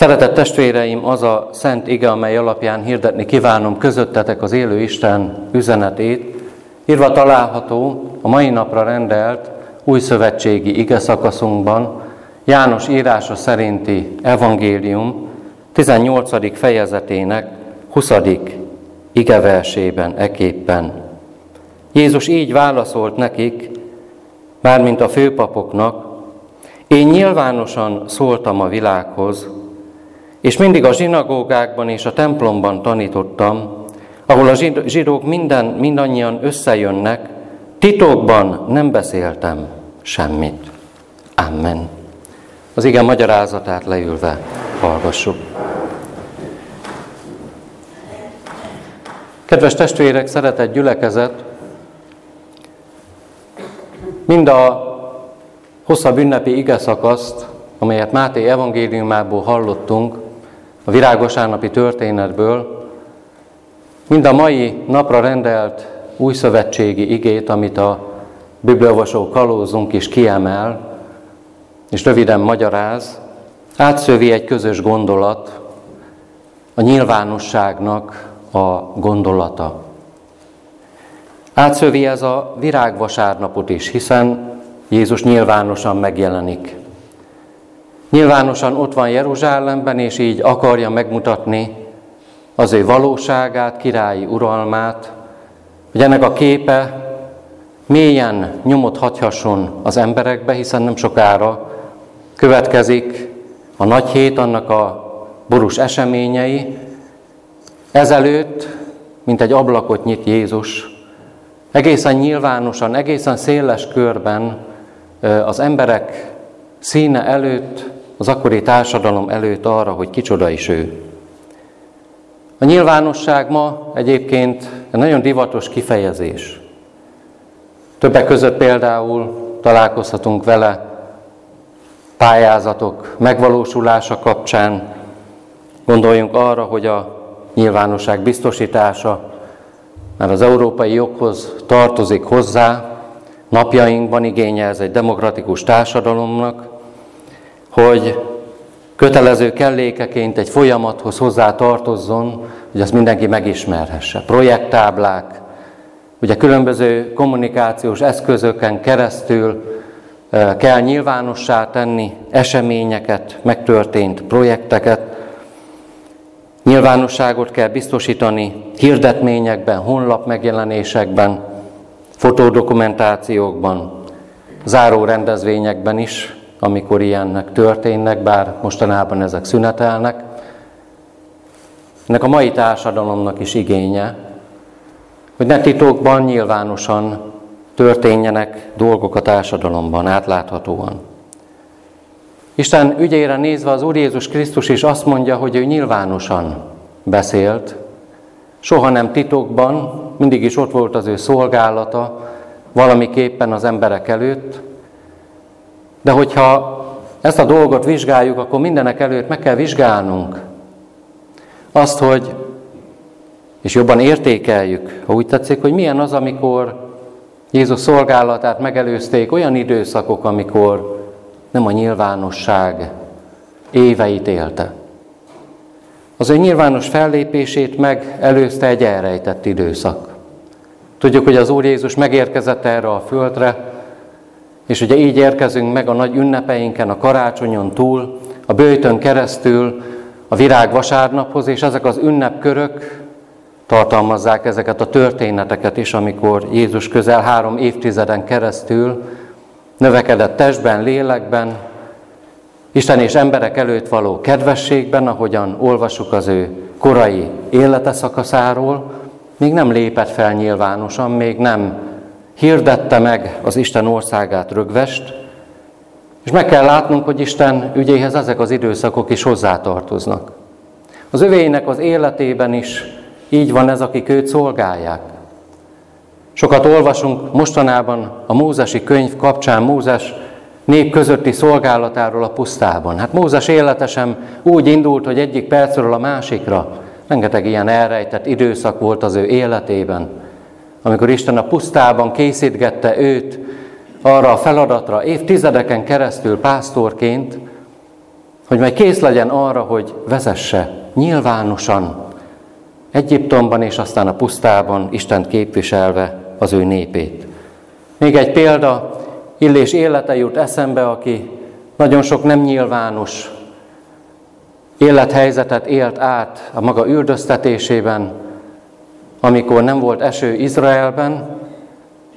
Szeretett testvéreim, az a szent ige, amely alapján hirdetni kívánom közöttetek az élő Isten üzenetét, írva található a mai napra rendelt új szövetségi ige szakaszunkban, János írása szerinti evangélium 18. fejezetének 20. igeversében eképpen. Jézus így válaszolt nekik, mármint a főpapoknak, én nyilvánosan szóltam a világhoz, és mindig a zsinagógákban és a templomban tanítottam, ahol a zsidók minden, mindannyian összejönnek, titokban nem beszéltem semmit. Amen. Az igen magyarázatát leülve hallgassuk. Kedves testvérek, szeretett gyülekezet, mind a hosszabb ünnepi ige szakaszt, amelyet Máté evangéliumából hallottunk, a virágosárnapi történetből, mind a mai napra rendelt új szövetségi igét, amit a bibliolvasó kalózunk is kiemel, és röviden magyaráz, átszövi egy közös gondolat, a nyilvánosságnak a gondolata. Átszövi ez a virágvasárnapot is, hiszen Jézus nyilvánosan megjelenik. Nyilvánosan ott van Jeruzsálemben, és így akarja megmutatni az ő valóságát, királyi uralmát, hogy ennek a képe mélyen nyomot hagyhasson az emberekbe, hiszen nem sokára következik a nagy hét, annak a borús eseményei. Ezelőtt, mint egy ablakot nyit Jézus, egészen nyilvánosan, egészen széles körben az emberek színe előtt, az akkori társadalom előtt arra, hogy kicsoda is ő. A nyilvánosság ma egyébként egy nagyon divatos kifejezés. Többek között például találkozhatunk vele pályázatok megvalósulása kapcsán. Gondoljunk arra, hogy a nyilvánosság biztosítása mert az európai joghoz tartozik hozzá, napjainkban igénye ez egy demokratikus társadalomnak, hogy kötelező kellékeként egy folyamathoz hozzá tartozzon, hogy azt mindenki megismerhesse. Projekttáblák, ugye különböző kommunikációs eszközöken keresztül eh, kell nyilvánossá tenni eseményeket, megtörtént projekteket, nyilvánosságot kell biztosítani hirdetményekben, honlap megjelenésekben, fotódokumentációkban, záró rendezvényekben is, amikor ilyennek történnek, bár mostanában ezek szünetelnek. Ennek a mai társadalomnak is igénye, hogy ne titokban, nyilvánosan történjenek dolgok a társadalomban, átláthatóan. Isten ügyére nézve az Úr Jézus Krisztus is azt mondja, hogy ő nyilvánosan beszélt, soha nem titokban, mindig is ott volt az ő szolgálata, valamiképpen az emberek előtt, de hogyha ezt a dolgot vizsgáljuk, akkor mindenek előtt meg kell vizsgálnunk azt, hogy, és jobban értékeljük, ha úgy tetszik, hogy milyen az, amikor Jézus szolgálatát megelőzték olyan időszakok, amikor nem a nyilvánosság éveit élte. Az ő nyilvános fellépését meg előzte egy elrejtett időszak. Tudjuk, hogy az Úr Jézus megérkezett erre a földre, és ugye így érkezünk meg a nagy ünnepeinken, a karácsonyon túl, a bőjtön keresztül, a virág vasárnaphoz, és ezek az ünnepkörök tartalmazzák ezeket a történeteket is, amikor Jézus közel három évtizeden keresztül növekedett testben, lélekben, Isten és emberek előtt való kedvességben, ahogyan olvasuk az ő korai élete szakaszáról, még nem lépett fel nyilvánosan, még nem hirdette meg az Isten országát rögvest, és meg kell látnunk, hogy Isten ügyéhez ezek az időszakok is hozzátartoznak. Az övének az életében is így van ez, akik őt szolgálják. Sokat olvasunk mostanában a Mózesi könyv kapcsán Mózes nép közötti szolgálatáról a pusztában. Hát Mózes életesen úgy indult, hogy egyik percről a másikra rengeteg ilyen elrejtett időszak volt az ő életében, amikor Isten a pusztában készítgette őt arra a feladatra évtizedeken keresztül pásztorként, hogy majd kész legyen arra, hogy vezesse nyilvánosan Egyiptomban és aztán a pusztában Istent képviselve az ő népét. Még egy példa, Illés élete jut eszembe, aki nagyon sok nem nyilvános élethelyzetet élt át a maga üldöztetésében, amikor nem volt eső Izraelben.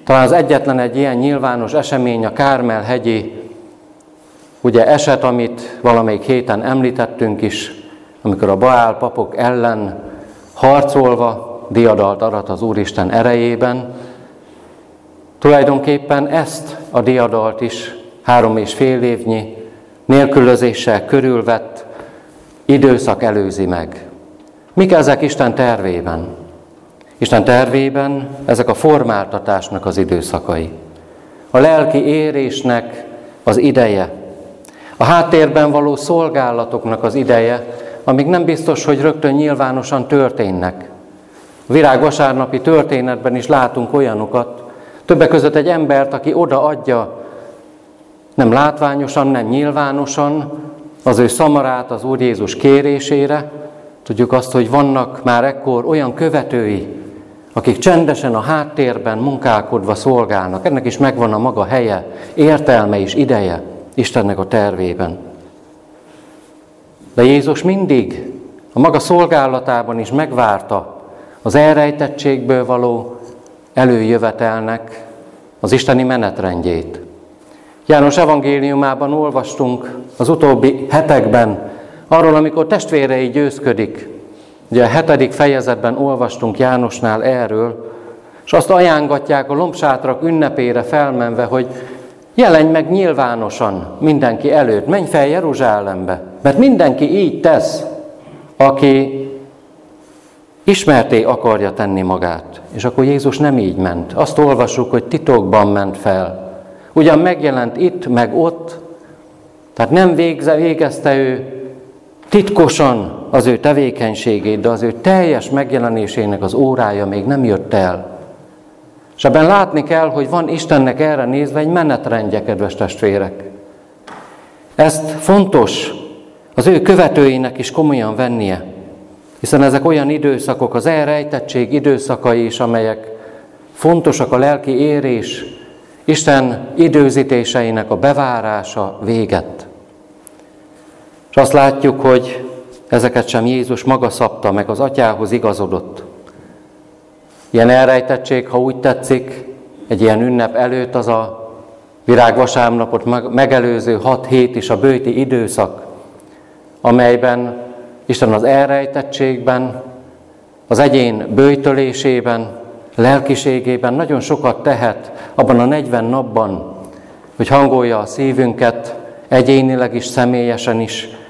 Talán az egyetlen egy ilyen nyilvános esemény a Kármel hegyi ugye eset, amit valamelyik héten említettünk is, amikor a Baál papok ellen harcolva diadalt arat az Úristen erejében. Tulajdonképpen ezt a diadalt is három és fél évnyi nélkülözéssel körülvett időszak előzi meg. Mik ezek Isten tervében? Isten tervében ezek a formáltatásnak az időszakai. A lelki érésnek az ideje. A háttérben való szolgálatoknak az ideje, amik nem biztos, hogy rögtön nyilvánosan történnek. A virág vasárnapi történetben is látunk olyanokat, többek között egy embert, aki odaadja nem látványosan, nem nyilvánosan az ő szamarát az Úr Jézus kérésére. Tudjuk azt, hogy vannak már ekkor olyan követői, akik csendesen a háttérben munkálkodva szolgálnak. Ennek is megvan a maga helye, értelme és ideje Istennek a tervében. De Jézus mindig a maga szolgálatában is megvárta az elrejtettségből való előjövetelnek az isteni menetrendjét. János evangéliumában olvastunk az utóbbi hetekben arról, amikor testvérei győzködik. Ugye a hetedik fejezetben olvastunk Jánosnál erről, és azt ajángatják a lombsátrak ünnepére felmenve, hogy jelenj meg nyilvánosan mindenki előtt, menj fel Jeruzsálembe, mert mindenki így tesz, aki ismerté akarja tenni magát. És akkor Jézus nem így ment. Azt olvassuk, hogy titokban ment fel. Ugyan megjelent itt, meg ott, tehát nem végze, végezte ő titkosan az ő tevékenységét, de az ő teljes megjelenésének az órája még nem jött el. És ebben látni kell, hogy van Istennek erre nézve egy menetrendje, kedves testvérek. Ezt fontos az ő követőinek is komolyan vennie, hiszen ezek olyan időszakok, az elrejtettség időszakai is, amelyek fontosak a lelki érés, Isten időzítéseinek a bevárása véget. És azt látjuk, hogy ezeket sem Jézus maga szabta, meg az atyához igazodott. Ilyen elrejtettség, ha úgy tetszik, egy ilyen ünnep előtt az a virágvasárnapot megelőző hat hét is a bőti időszak, amelyben Isten az elrejtettségben, az egyén bőjtölésében, lelkiségében nagyon sokat tehet abban a 40 napban, hogy hangolja a szívünket egyénileg is, személyesen is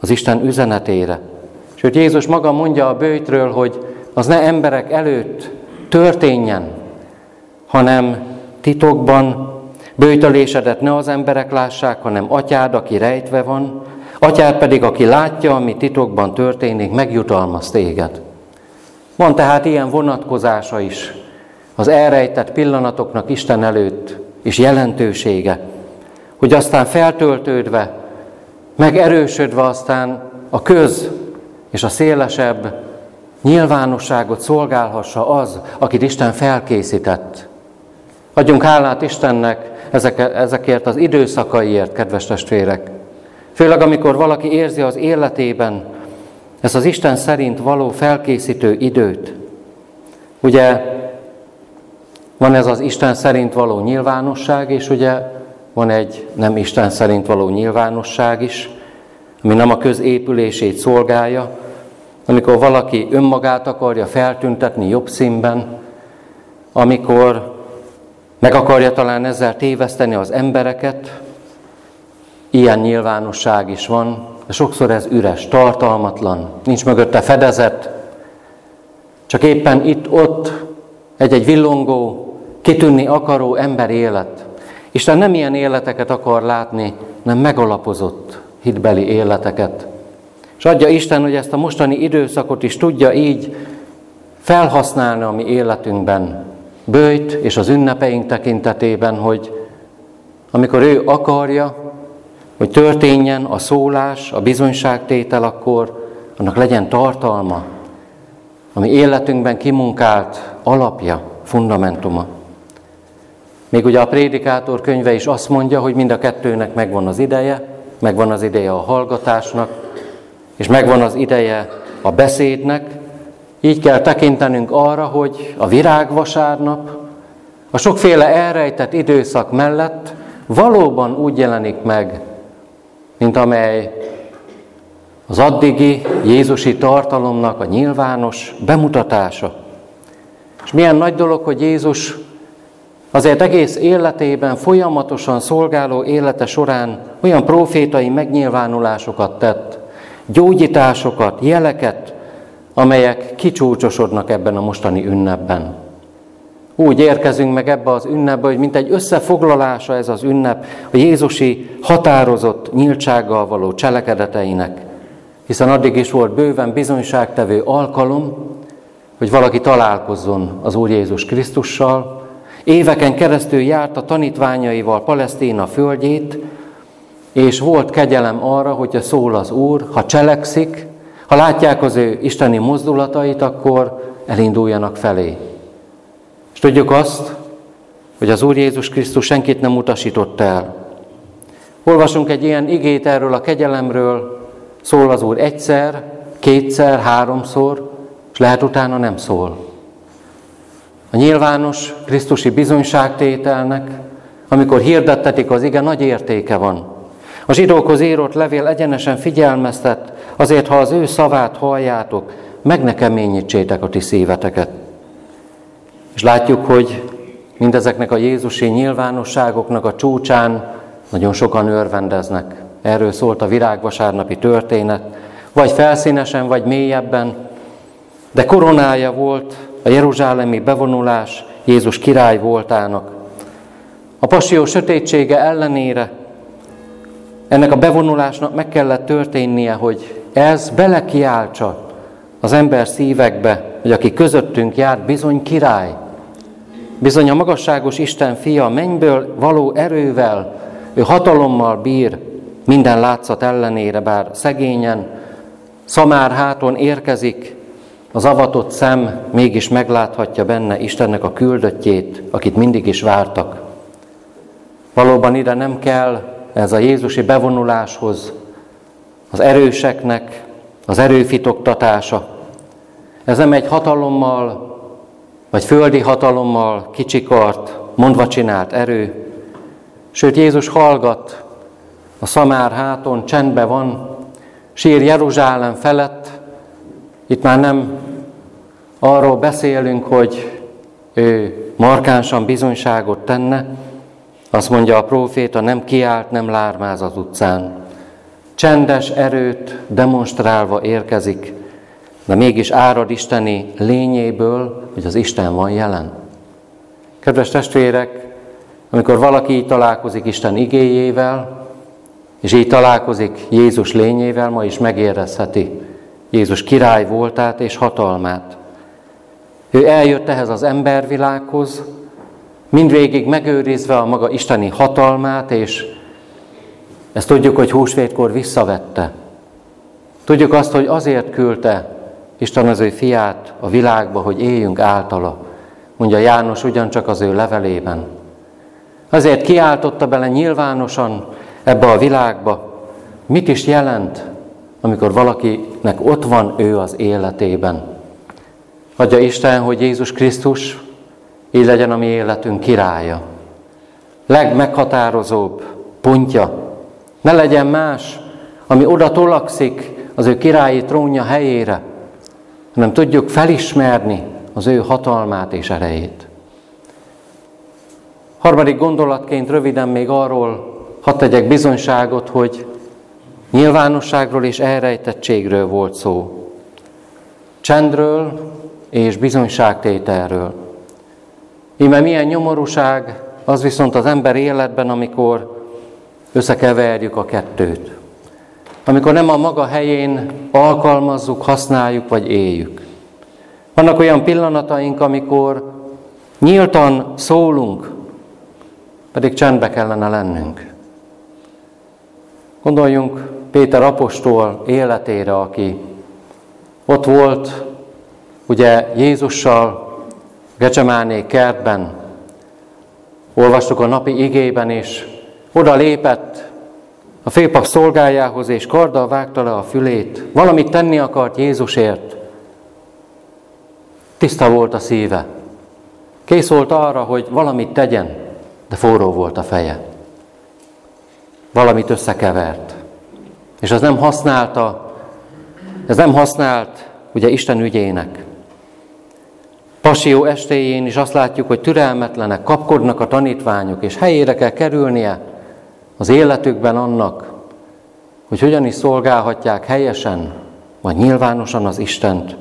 az Isten üzenetére. Sőt, Jézus maga mondja a bőjtről, hogy az ne emberek előtt történjen, hanem titokban bőjtölésedet ne az emberek lássák, hanem atyád, aki rejtve van, atyád pedig, aki látja, ami titokban történik, megjutalmaz téged. Van tehát ilyen vonatkozása is az elrejtett pillanatoknak Isten előtt, és jelentősége, hogy aztán feltöltődve, megerősödve aztán a köz és a szélesebb nyilvánosságot szolgálhassa az, akit Isten felkészített. Adjunk hálát Istennek ezekért az időszakaiért, kedves testvérek. Főleg, amikor valaki érzi az életében ezt az Isten szerint való felkészítő időt. Ugye van ez az Isten szerint való nyilvánosság, és ugye van egy nem Isten szerint való nyilvánosság is, ami nem a középülését szolgálja, amikor valaki önmagát akarja feltüntetni jobb színben, amikor meg akarja talán ezzel téveszteni az embereket, ilyen nyilvánosság is van, de sokszor ez üres, tartalmatlan, nincs mögötte fedezet, csak éppen itt-ott egy-egy villongó, kitűnni akaró ember élet. Isten nem ilyen életeket akar látni, nem megalapozott hitbeli életeket. És adja Isten, hogy ezt a mostani időszakot is tudja így felhasználni a mi életünkben, bőjt és az ünnepeink tekintetében, hogy amikor ő akarja, hogy történjen a szólás, a bizonyságtétel, akkor annak legyen tartalma, ami életünkben kimunkált alapja, fundamentuma. Még ugye a prédikátor könyve is azt mondja, hogy mind a kettőnek megvan az ideje, megvan az ideje a hallgatásnak, és megvan az ideje a beszédnek. Így kell tekintenünk arra, hogy a virágvasárnap, a sokféle elrejtett időszak mellett valóban úgy jelenik meg, mint amely az addigi Jézusi tartalomnak a nyilvános bemutatása. És milyen nagy dolog, hogy Jézus azért egész életében folyamatosan szolgáló élete során olyan profétai megnyilvánulásokat tett, gyógyításokat, jeleket, amelyek kicsúcsosodnak ebben a mostani ünnepben. Úgy érkezünk meg ebbe az ünnepbe, hogy mint egy összefoglalása ez az ünnep a Jézusi határozott nyíltsággal való cselekedeteinek, hiszen addig is volt bőven bizonyságtevő alkalom, hogy valaki találkozzon az Úr Jézus Krisztussal. Éveken keresztül járt a tanítványaival Palesztina földjét, és volt kegyelem arra, hogyha szól az Úr, ha cselekszik, ha látják az ő isteni mozdulatait, akkor elinduljanak felé. És tudjuk azt, hogy az Úr Jézus Krisztus senkit nem utasított el. Olvasunk egy ilyen igét erről a kegyelemről, szól az Úr egyszer, kétszer, háromszor, és lehet utána nem szól. A nyilvános Krisztusi bizonyságtételnek, amikor hirdettetik az ige, nagy értéke van. A zsidókhoz írott levél egyenesen figyelmeztet, azért, ha az ő szavát halljátok, meg ne keményítsétek a ti szíveteket. És látjuk, hogy mindezeknek a Jézusi nyilvánosságoknak a csúcsán nagyon sokan örvendeznek. Erről szólt a virágvasárnapi történet, vagy felszínesen, vagy mélyebben, de koronája volt a jeruzsálemi bevonulás Jézus király voltának. A passió sötétsége ellenére ennek a bevonulásnak meg kellett történnie, hogy ez belekiáltsa az ember szívekbe, hogy aki közöttünk jár, bizony király. Bizony a magasságos Isten fia mennyből való erővel, ő hatalommal bír minden látszat ellenére, bár szegényen, szamár háton érkezik, az avatott szem mégis megláthatja benne Istennek a küldöttjét, akit mindig is vártak. Valóban ide nem kell ez a Jézusi bevonuláshoz az erőseknek az erőfitoktatása. Ez nem egy hatalommal, vagy földi hatalommal kicsikart, mondva csinált erő, sőt Jézus hallgat, a szamár háton csendbe van, sír Jeruzsálem felett, itt már nem arról beszélünk, hogy ő markánsan bizonyságot tenne, azt mondja a próféta, nem kiált, nem lármáz az utcán. Csendes erőt demonstrálva érkezik, de mégis árad Isteni lényéből, hogy az Isten van jelen. Kedves testvérek, amikor valaki így találkozik Isten igéjével, és így találkozik Jézus lényével, ma is megérezheti Jézus király voltát és hatalmát. Ő eljött ehhez az embervilághoz, mindvégig megőrizve a maga isteni hatalmát, és ezt tudjuk, hogy húsvétkor visszavette. Tudjuk azt, hogy azért küldte Isten az ő fiát a világba, hogy éljünk általa, mondja János ugyancsak az ő levelében. Azért kiáltotta bele nyilvánosan ebbe a világba, mit is jelent, amikor valakinek ott van ő az életében. Adja Isten, hogy Jézus Krisztus így legyen a mi életünk királya. Legmeghatározóbb pontja. Ne legyen más, ami oda tolakszik az ő királyi trónja helyére, hanem tudjuk felismerni az ő hatalmát és erejét. Harmadik gondolatként röviden még arról hadd tegyek bizonyságot, hogy nyilvánosságról és elrejtettségről volt szó. Csendről és bizonyságtételről. Íme milyen nyomorúság az viszont az ember életben, amikor összekeverjük a kettőt. Amikor nem a maga helyén alkalmazzuk, használjuk vagy éljük. Vannak olyan pillanataink, amikor nyíltan szólunk, pedig csendbe kellene lennünk. Gondoljunk Péter apostol életére, aki ott volt, ugye Jézussal Gecsemáné kertben, olvastuk a napi igében, és oda lépett a félpap szolgájához, és karddal vágta le a fülét. Valamit tenni akart Jézusért. Tiszta volt a szíve. Kész volt arra, hogy valamit tegyen, de forró volt a feje. Valamit összekevert. És az nem használta, ez nem használt ugye Isten ügyének. Pasió estéjén is azt látjuk, hogy türelmetlenek, kapkodnak a tanítványok, és helyére kell kerülnie az életükben annak, hogy hogyan is szolgálhatják helyesen, vagy nyilvánosan az Istent.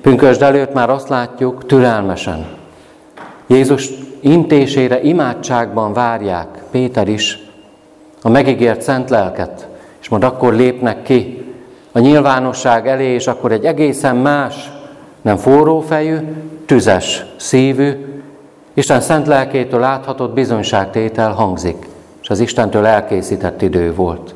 Pünkösd előtt már azt látjuk, türelmesen. Jézus intésére imádságban várják, Péter is, a megígért szent lelket, és majd akkor lépnek ki a nyilvánosság elé, és akkor egy egészen más, nem forró fejű, tüzes szívű, Isten szent lelkétől láthatott bizonyságtétel hangzik, és az Istentől elkészített idő volt.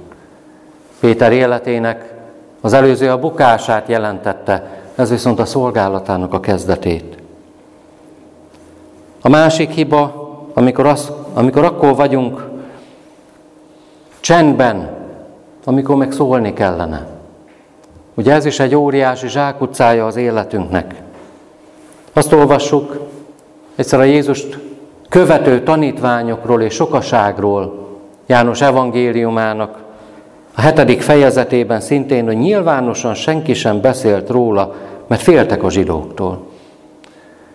Péter életének az előző a bukását jelentette, ez viszont a szolgálatának a kezdetét. A másik hiba, amikor, az, amikor akkor vagyunk csendben, amikor meg szólni kellene. Ugye ez is egy óriási zsákutcája az életünknek. Azt olvassuk egyszer a Jézust követő tanítványokról és sokaságról János evangéliumának a hetedik fejezetében szintén, hogy nyilvánosan senki sem beszélt róla, mert féltek a zsidóktól.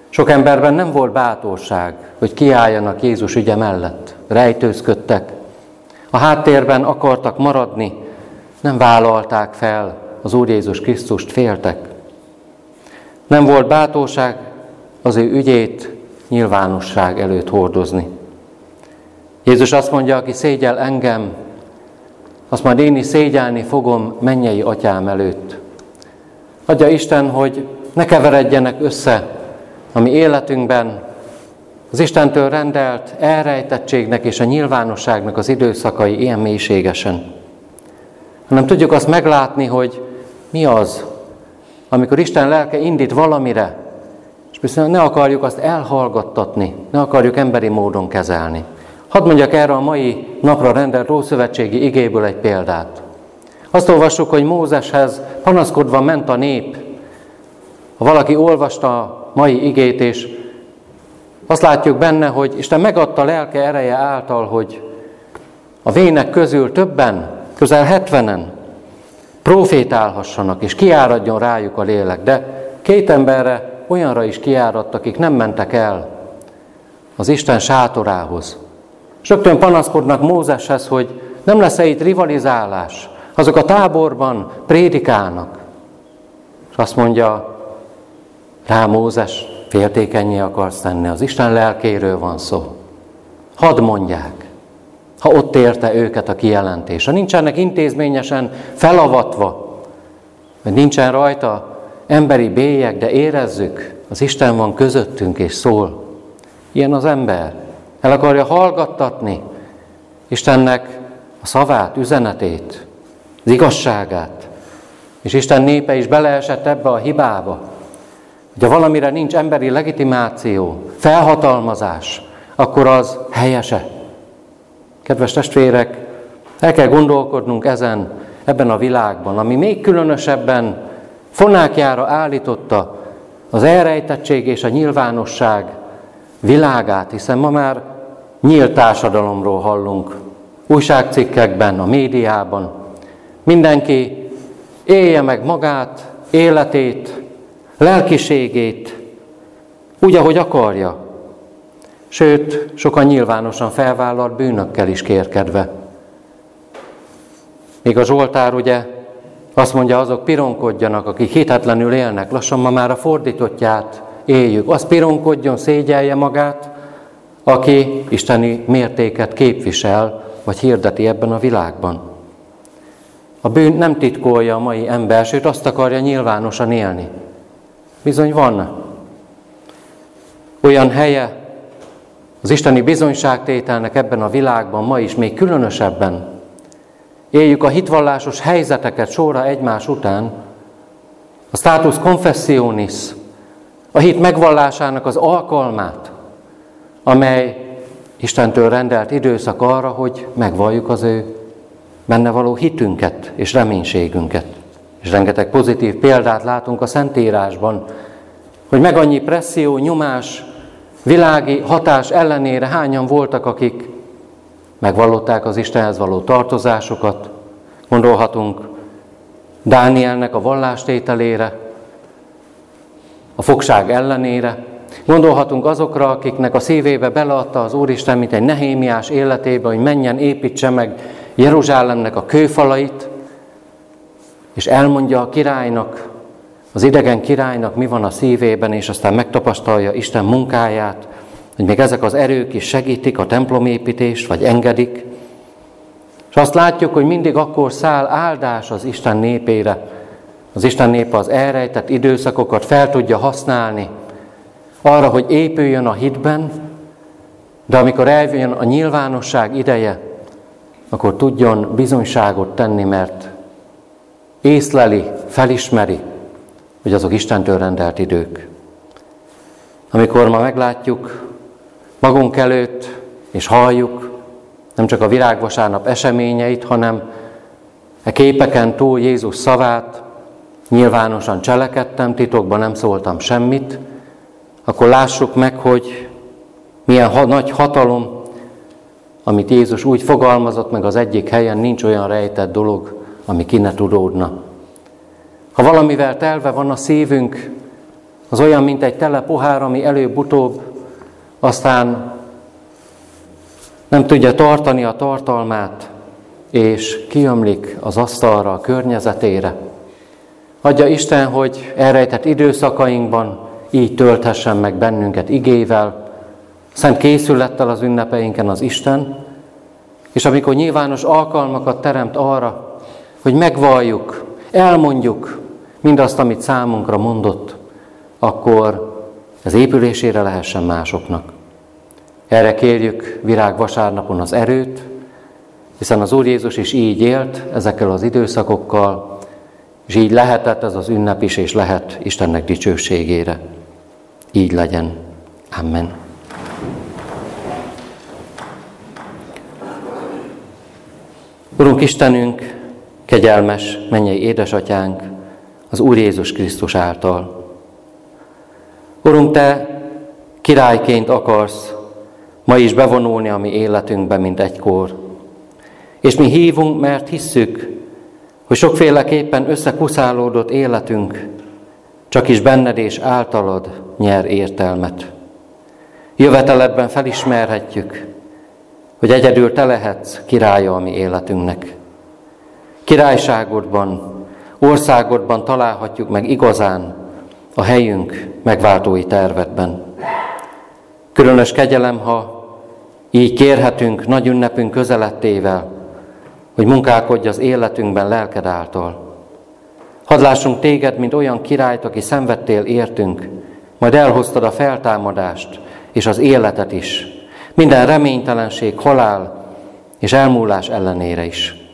Sok emberben nem volt bátorság, hogy kiálljanak Jézus ügye mellett. Rejtőzködtek. A háttérben akartak maradni, nem vállalták fel az Úr Jézus Krisztust, féltek. Nem volt bátorság az ő ügyét nyilvánosság előtt hordozni. Jézus azt mondja, aki szégyel engem, azt majd én is szégyelni fogom mennyei atyám előtt. Adja Isten, hogy ne keveredjenek össze a mi életünkben az Istentől rendelt elrejtettségnek és a nyilvánosságnak az időszakai ilyen mélységesen. Hanem tudjuk azt meglátni, hogy mi az, amikor Isten lelke indít valamire, és viszont ne akarjuk azt elhallgattatni, ne akarjuk emberi módon kezelni. Hadd mondjak erre a mai napra rendelt Ószövetségi igéből egy példát. Azt olvassuk, hogy Mózeshez panaszkodva ment a nép. Ha valaki olvasta a mai igét, és azt látjuk benne, hogy Isten megadta lelke ereje által, hogy a vének közül többen, közel hetvenen profétálhassanak, és kiáradjon rájuk a lélek. De két emberre olyanra is kiáradt, akik nem mentek el az Isten sátorához. És rögtön panaszkodnak Mózeshez, hogy nem lesz-e itt rivalizálás. Azok a táborban prédikálnak. És azt mondja rá Mózes, féltékenyé akarsz tenni, az Isten lelkéről van szó. Hadd mondják, ha ott érte őket a kijelentés. Ha nincsenek intézményesen felavatva, vagy nincsen rajta emberi bélyek, de érezzük, az Isten van közöttünk és szól. Ilyen az ember. El akarja hallgattatni Istennek a szavát, üzenetét, az igazságát. És Isten népe is beleesett ebbe a hibába, hogy ha valamire nincs emberi legitimáció, felhatalmazás, akkor az helyese. Kedves testvérek, el kell gondolkodnunk ezen, ebben a világban, ami még különösebben fonákjára állította az elrejtettség és a nyilvánosság világát, hiszen ma már nyílt társadalomról hallunk, újságcikkekben, a médiában. Mindenki élje meg magát, életét, lelkiségét, úgy, ahogy akarja. Sőt, sokan nyilvánosan felvállalt bűnökkel is kérkedve. Még a Zsoltár ugye azt mondja, azok pironkodjanak, akik hitetlenül élnek. Lassan ma már a fordítottját éljük. Az pironkodjon, szégyelje magát, aki isteni mértéket képvisel, vagy hirdeti ebben a világban. A bűn nem titkolja a mai ember, sőt azt akarja nyilvánosan élni. Bizony van olyan helye az isteni bizonyságtételnek ebben a világban ma is, még különösebben, éljük a hitvallásos helyzeteket sorra egymás után, a status confessionis, a hit megvallásának az alkalmát, amely Istentől rendelt időszak arra, hogy megvalljuk az ő benne való hitünket és reménységünket. És rengeteg pozitív példát látunk a Szentírásban, hogy meg annyi presszió, nyomás, világi hatás ellenére hányan voltak, akik megvallották az Istenhez való tartozásokat. Gondolhatunk Dánielnek a vallástételére, a fogság ellenére. Gondolhatunk azokra, akiknek a szívébe beleadta az Úristen, mint egy nehémiás életébe, hogy menjen, építse meg Jeruzsálemnek a kőfalait, és elmondja a királynak, az idegen királynak mi van a szívében, és aztán megtapasztalja Isten munkáját, hogy még ezek az erők is segítik a templomépítést, vagy engedik. És azt látjuk, hogy mindig akkor száll áldás az Isten népére. Az Isten népe az elrejtett időszakokat fel tudja használni arra, hogy épüljön a hitben, de amikor eljön a nyilvánosság ideje, akkor tudjon bizonyságot tenni, mert észleli, felismeri, hogy azok Istentől rendelt idők. Amikor ma meglátjuk magunk előtt, és halljuk nem csak a virágvasárnap eseményeit, hanem e képeken túl Jézus szavát, nyilvánosan cselekedtem, titokban nem szóltam semmit, akkor lássuk meg, hogy milyen ha- nagy hatalom, amit Jézus úgy fogalmazott meg az egyik helyen, nincs olyan rejtett dolog, ami ki ne tudódna. Ha valamivel telve van a szívünk, az olyan, mint egy tele pohár, ami előbb-utóbb aztán nem tudja tartani a tartalmát, és kiömlik az asztalra, a környezetére. Adja Isten, hogy elrejtett időszakainkban így tölthessen meg bennünket igével, szent készülettel az ünnepeinken az Isten, és amikor nyilvános alkalmakat teremt arra, hogy megvalljuk, elmondjuk mindazt, amit számunkra mondott, akkor ez épülésére lehessen másoknak. Erre kérjük virág vasárnapon az erőt, hiszen az Úr Jézus is így élt ezekkel az időszakokkal, és így lehetett ez az ünnep is, és lehet Istennek dicsőségére. Így legyen. Amen. Urunk Istenünk, kegyelmes, mennyei édesatyánk, az Úr Jézus Krisztus által. Urunk, Te királyként akarsz ma is bevonulni a mi életünkbe, mint egykor. És mi hívunk, mert hisszük, hogy sokféleképpen összekuszálódott életünk csak is benned és általad nyer értelmet. Jöveteledben felismerhetjük, hogy egyedül te lehetsz királya a mi életünknek. Királyságodban, országodban találhatjuk meg igazán a helyünk megváltói tervedben. Különös kegyelem, ha így kérhetünk nagy ünnepünk közelettével, hogy munkálkodj az életünkben lelked által. Hadd lássunk téged, mint olyan királyt, aki szenvedtél értünk, majd elhoztad a feltámadást és az életet is, minden reménytelenség, halál és elmúlás ellenére is.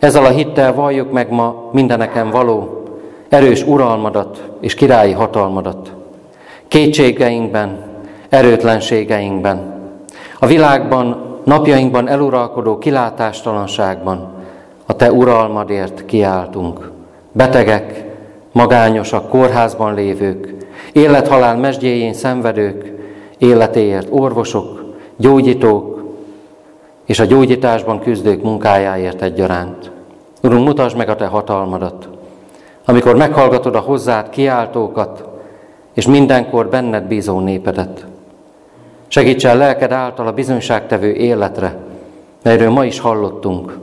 Ezzel a hittel valljuk meg ma mindeneken való erős uralmadat és királyi hatalmadat. Kétségeinkben, erőtlenségeinkben, a világban, napjainkban eluralkodó kilátástalanságban a Te uralmadért kiáltunk. Betegek, magányosak, kórházban lévők, élethalál mesdjéjén szenvedők, életéért orvosok, gyógyítók és a gyógyításban küzdők munkájáért egyaránt. Urunk, mutasd meg a Te hatalmadat, amikor meghallgatod a hozzád kiáltókat, és mindenkor benned bízó népedet. Segíts el lelked által a bizonyságtevő életre, melyről ma is hallottunk,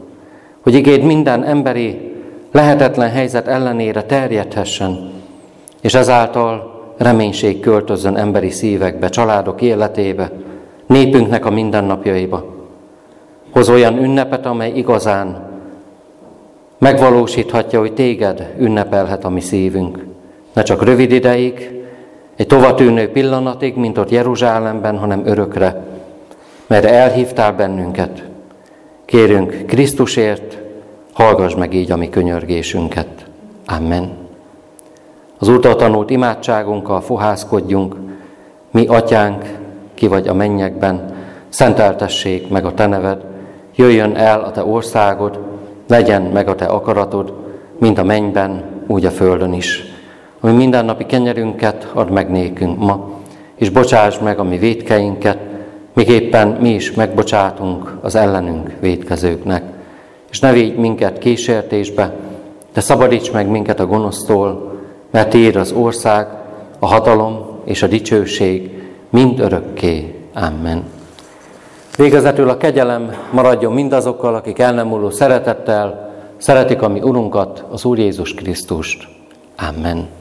hogy igéd minden emberi lehetetlen helyzet ellenére terjedhessen, és ezáltal reménység költözzön emberi szívekbe, családok életébe, népünknek a mindennapjaiba. Hoz olyan ünnepet, amely igazán megvalósíthatja, hogy téged ünnepelhet a mi szívünk. Ne csak rövid ideig, egy tovatűnő pillanatig, mint ott Jeruzsálemben, hanem örökre, mert elhívtál bennünket. Kérünk Krisztusért, hallgass meg így a mi könyörgésünket. Amen. Az Úrtól tanult imádságunkkal fohászkodjunk, mi atyánk, ki vagy a mennyekben, szenteltessék meg a te neved, jöjjön el a te országod, legyen meg a te akaratod, mint a mennyben, úgy a földön is. Ami mindennapi kenyerünket add meg nékünk ma, és bocsáss meg a mi védkeinket, míg éppen mi is megbocsátunk az ellenünk védkezőknek. És ne védj minket kísértésbe, de szabadíts meg minket a gonosztól, mert Tiéd az ország, a hatalom és a dicsőség mind örökké. Amen. Végezetül a kegyelem maradjon mindazokkal, akik el nem múló szeretettel szeretik a mi Urunkat, az Úr Jézus Krisztust. Amen.